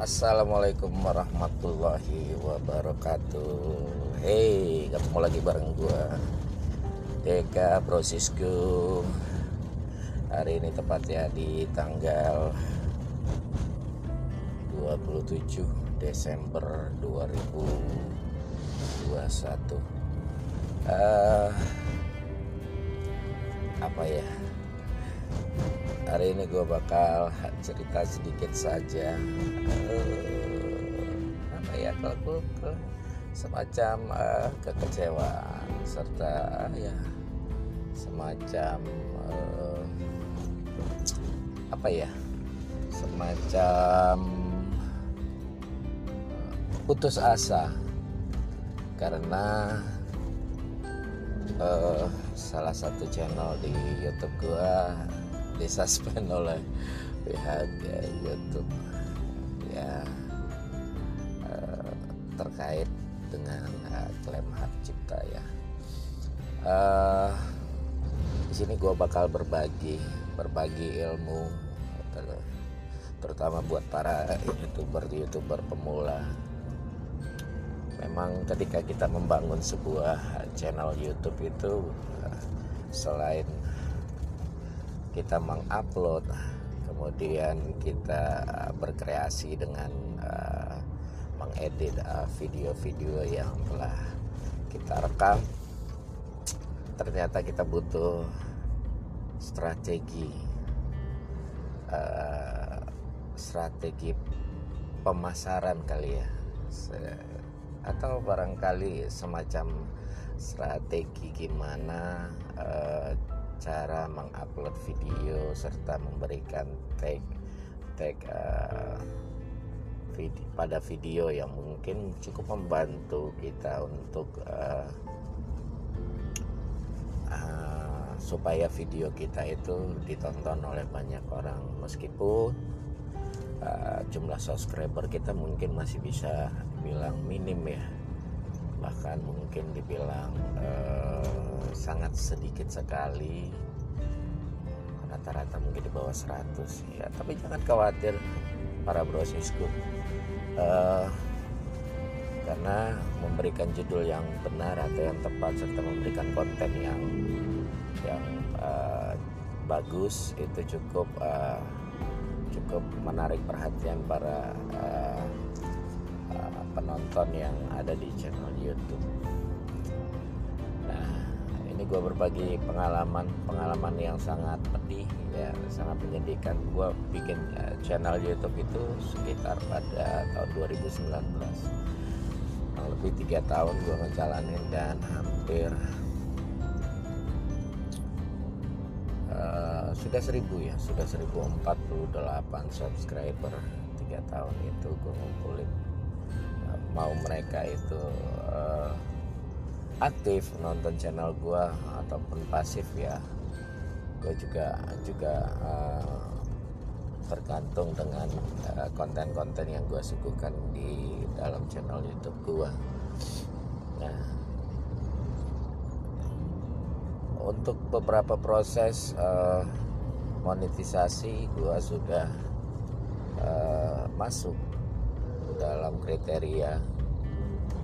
Assalamualaikum warahmatullahi wabarakatuh. Hey, ketemu lagi bareng gua Deka Brosisku. Hari ini tepatnya di tanggal 27 Desember 2021 uh, Apa ya hari ini gue bakal cerita sedikit saja. Uh, apa ya kalau gue semacam uh, kekecewaan serta ya semacam uh, apa ya semacam putus asa. Karena uh, salah satu channel di YouTube gua disuspend oleh pihak ya, YouTube ya uh, terkait dengan uh, klaim hak cipta ya. Uh, di sini gue bakal berbagi berbagi ilmu ter terutama buat para youtuber youtuber pemula. Memang ketika kita membangun sebuah channel YouTube itu selain kita mengupload kemudian kita berkreasi dengan uh, mengedit video-video uh, yang telah kita rekam. Ternyata kita butuh strategi uh, strategi pemasaran kali ya. Atau barangkali semacam strategi gimana uh, cara mengupload video serta memberikan tag tag uh, video, pada video yang mungkin cukup membantu kita untuk uh, supaya video kita itu ditonton oleh banyak orang. Meskipun uh, jumlah subscriber kita mungkin masih bisa dibilang minim ya. Bahkan mungkin dibilang uh, sangat sedikit sekali. Rata-rata mungkin di bawah 100 ya tapi jangan khawatir para brosisku uh, karena memberikan judul yang benar atau yang tepat serta memberikan konten yang yang uh, bagus itu cukup uh, cukup menarik perhatian para uh, penonton yang ada di channel YouTube. Gue berbagi pengalaman pengalaman yang sangat pedih ya, sangat menyedihkan. Gue bikin uh, channel YouTube itu sekitar pada tahun 2019. Yang lebih tiga tahun gue ngejalanin dan hampir uh, sudah seribu ya, sudah 1048 subscriber tiga tahun itu gue ngumpulin mau mereka itu uh, aktif nonton channel gue ataupun pasif ya gue juga juga uh, tergantung dengan konten-konten uh, yang gue suguhkan di dalam channel YouTube gue. Nah, untuk beberapa proses uh, monetisasi gue sudah uh, masuk dalam kriteria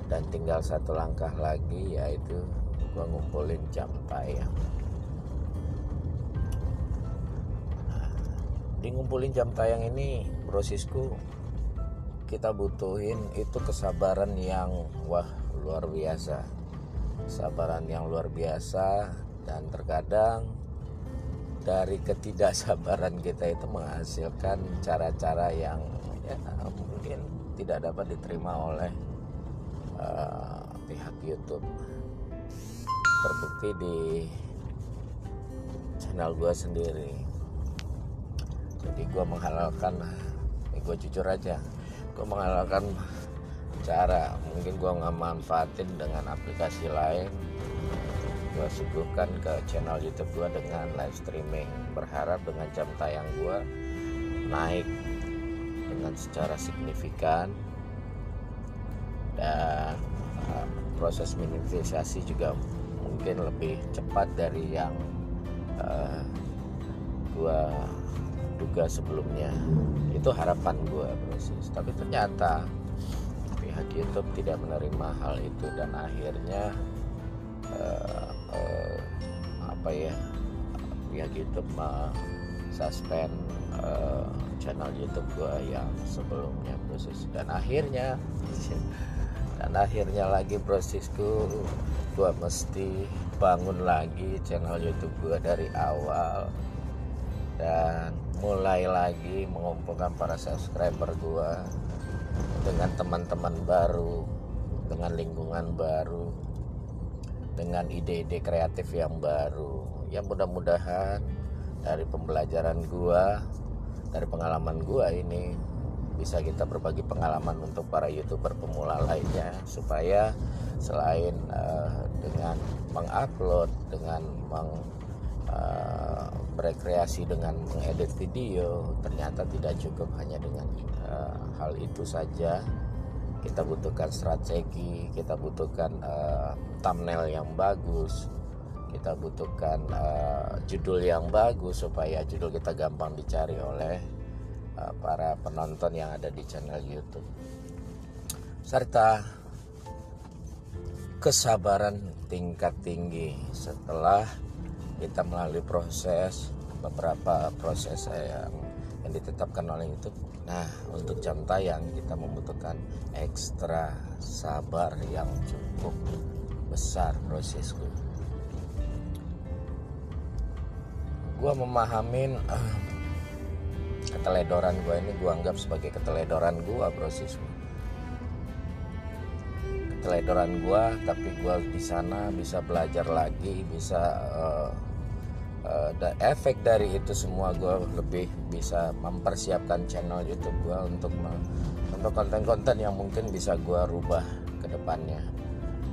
dan tinggal satu langkah lagi yaitu gue ngumpulin jam tayang. Nah, di ngumpulin jam tayang ini prosesku kita butuhin itu kesabaran yang wah luar biasa. Kesabaran yang luar biasa dan terkadang dari ketidaksabaran kita itu menghasilkan cara-cara yang ya mungkin tidak dapat diterima oleh pihak YouTube. Terbukti di channel gue sendiri. Jadi gue menghalalkan eh, gue jujur aja gue menghalalkan cara. Mungkin gue nggak manfaatin dengan aplikasi lain. Gue suguhkan ke channel YouTube gue dengan live streaming. Berharap dengan jam tayang gue naik dengan secara signifikan dan uh, proses monetisasi juga mungkin lebih cepat dari yang uh, gua duga sebelumnya. Itu harapan gue proses tapi ternyata pihak YouTube tidak menerima hal itu dan akhirnya uh, uh, apa ya pihak YouTube suspend uh, channel YouTube gue yang sebelumnya proses dan akhirnya dan akhirnya lagi prosesku gue mesti bangun lagi channel YouTube gue dari awal. Dan mulai lagi mengumpulkan para subscriber gue dengan teman-teman baru dengan lingkungan baru dengan ide-ide kreatif yang baru. Yang mudah-mudahan dari pembelajaran gua dari pengalaman gua ini bisa kita berbagi pengalaman untuk para youtuber pemula lainnya supaya selain uh, dengan mengupload dengan meng, uh, berekreasi dengan mengedit video ternyata tidak cukup hanya dengan uh, hal itu saja. Kita butuhkan strategi kita butuhkan uh, thumbnail yang bagus kita butuhkan uh, judul yang bagus supaya judul kita gampang dicari oleh uh, para penonton yang ada di channel YouTube serta kesabaran tingkat tinggi setelah kita melalui proses beberapa proses yang yang ditetapkan oleh YouTube. Nah, untuk jam tayang kita membutuhkan ekstra sabar yang cukup besar prosesku. gue memahamin uh, keteledoran gue ini gue anggap sebagai keteledoran gue proses keteledoran gue tapi gue di sana bisa belajar lagi bisa uh, uh, efek dari itu semua gue lebih bisa mempersiapkan channel YouTube gue untuk untuk konten-konten yang mungkin bisa gue rubah ke depannya.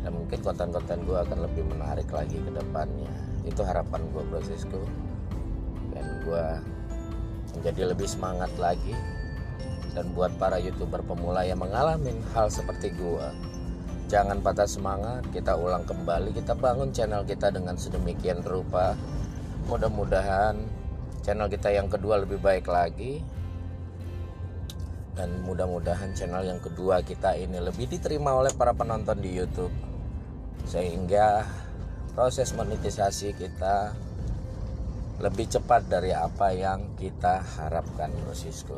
Dan mungkin konten-konten gue akan lebih menarik lagi ke depannya. Itu harapan gue prosesku gue menjadi lebih semangat lagi. Dan buat para youtuber pemula yang mengalami hal seperti gue jangan patah semangat kita ulang kembali kita bangun channel kita dengan sedemikian rupa. Mudah-mudahan channel kita yang kedua lebih baik lagi. Dan mudah-mudahan channel yang kedua kita ini lebih diterima oleh para penonton di YouTube. Sehingga proses monetisasi kita lebih cepat dari apa yang kita harapkan Brosisku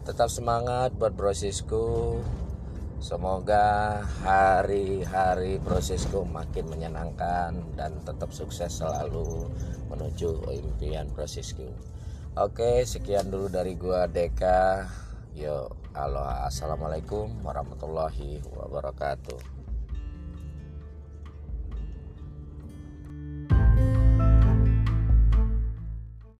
tetap semangat buat Brosisku semoga hari-hari Brosisku makin menyenangkan dan tetap sukses selalu menuju impian Brosisku oke sekian dulu dari gua Deka. Yo, halo assalamualaikum warahmatullahi wabarakatuh